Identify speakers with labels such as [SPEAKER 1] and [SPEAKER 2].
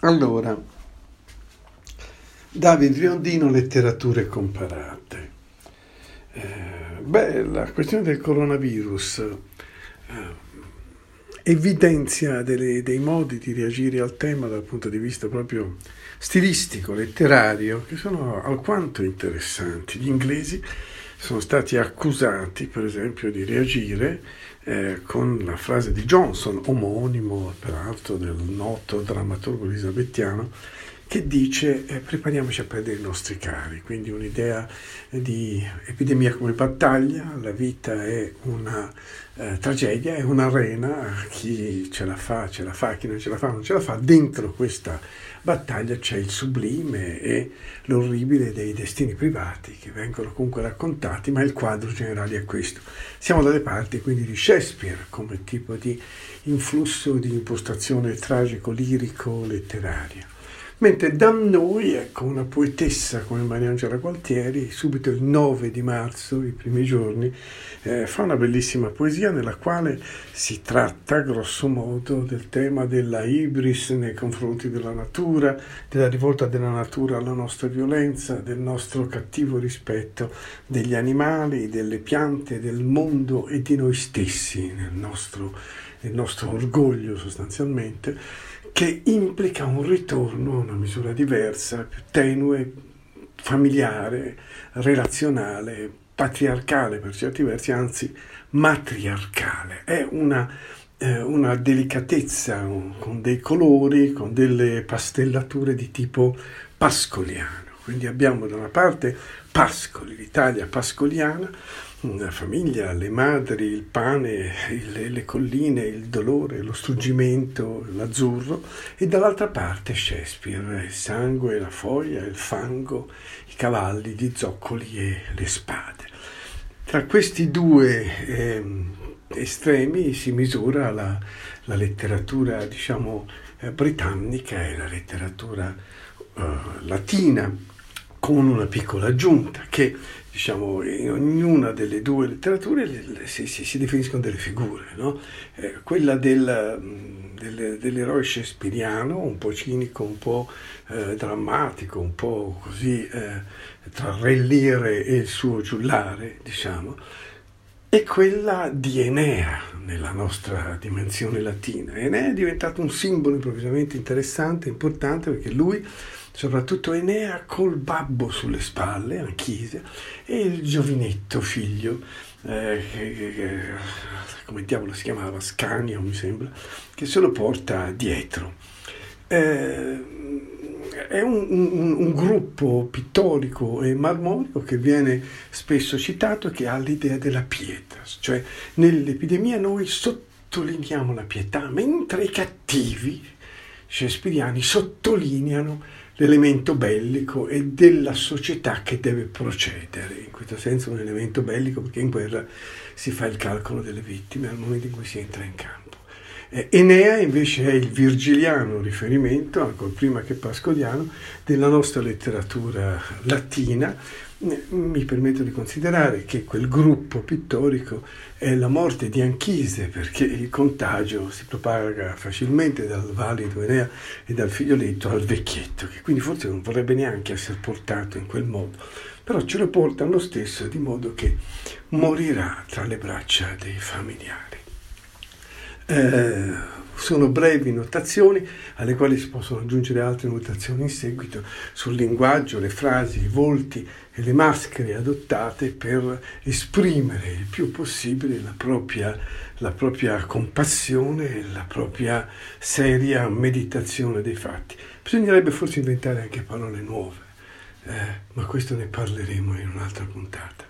[SPEAKER 1] Allora, David Riondino, letterature comparate. Eh, beh, la questione del coronavirus eh, evidenzia delle, dei modi di reagire al tema dal punto di vista proprio stilistico, letterario, che sono alquanto interessanti. Gli inglesi sono stati accusati, per esempio, di reagire eh, con la frase di Johnson, omonimo peraltro del noto drammaturgo elisabettiano, che dice eh, prepariamoci a perdere i nostri cari, quindi un'idea di epidemia come battaglia, la vita è una eh, tragedia, è un'arena, chi ce la fa ce la fa, chi non ce la fa non ce la fa, dentro questa battaglia c'è il sublime e l'orribile dei destini privati che vengono comunque raccontati, ma il quadro generale è questo. Siamo dalle parti quindi di Shakespeare come tipo di influsso di impostazione tragico-lirico-letteraria. Mentre da noi, ecco, una poetessa come Mariangela Gualtieri, subito il 9 di marzo, i primi giorni, eh, fa una bellissima poesia nella quale si tratta, grosso modo, del tema della ibris nei confronti della natura, della rivolta della natura alla nostra violenza, del nostro cattivo rispetto degli animali, delle piante, del mondo e di noi stessi, nel nostro, nel nostro orgoglio sostanzialmente che implica un ritorno a una misura diversa, più tenue, familiare, relazionale, patriarcale per certi versi, anzi matriarcale. È una, eh, una delicatezza con dei colori, con delle pastellature di tipo pascoliano. Quindi abbiamo da una parte Pascoli, l'Italia pascoliana, la famiglia, le madri, il pane, il, le colline, il dolore, lo struggimento, l'azzurro e dall'altra parte Shakespeare, il sangue, la foglia, il fango, i cavalli, gli zoccoli e le spade. Tra questi due eh, estremi si misura la, la letteratura, diciamo, eh, britannica e la letteratura eh, latina con una piccola aggiunta che diciamo, in ognuna delle due letterature si, si, si definiscono delle figure. No? Eh, quella del, del, dell'eroe shakespeariano, un po' cinico, un po' eh, drammatico, un po' così eh, tra Re Lire e il suo giullare, diciamo, e quella di Enea nella nostra dimensione latina. Enea è diventato un simbolo improvvisamente interessante, importante, perché lui soprattutto Enea col babbo sulle spalle, Anchise, e il giovinetto figlio, eh, che, che, come diavolo si chiamava, Scania mi sembra, che se lo porta dietro. Eh, è un, un, un, gruppo pittorico e marmorico che viene spesso citato che ha l'idea della pietas, cioè nell'epidemia noi sottolineiamo la pietà, mentre i cattivi shakespeariani sottolineano l'elemento bellico e della società che deve procedere. In questo senso un elemento bellico perché in guerra si fa il calcolo delle vittime al momento in cui si entra in campo. Eh, Enea invece è il virgiliano riferimento, ancora prima che pascoliano, della nostra letteratura latina, mi permetto di considerare che quel gruppo pittorico è la morte di Anchise perché il contagio si propaga facilmente dal valido Enea e dal figlioletto al vecchietto, che quindi forse non vorrebbe neanche essere portato in quel modo, però ce lo porta lo stesso di modo che morirà tra le braccia dei familiari. Eh, sono brevi notazioni alle quali si possono aggiungere altre notazioni in seguito sul linguaggio, le frasi, i volti e le maschere adottate per esprimere il più possibile la propria, la propria compassione e la propria seria meditazione dei fatti. Bisognerebbe forse inventare anche parole nuove, eh, ma questo ne parleremo in un'altra puntata.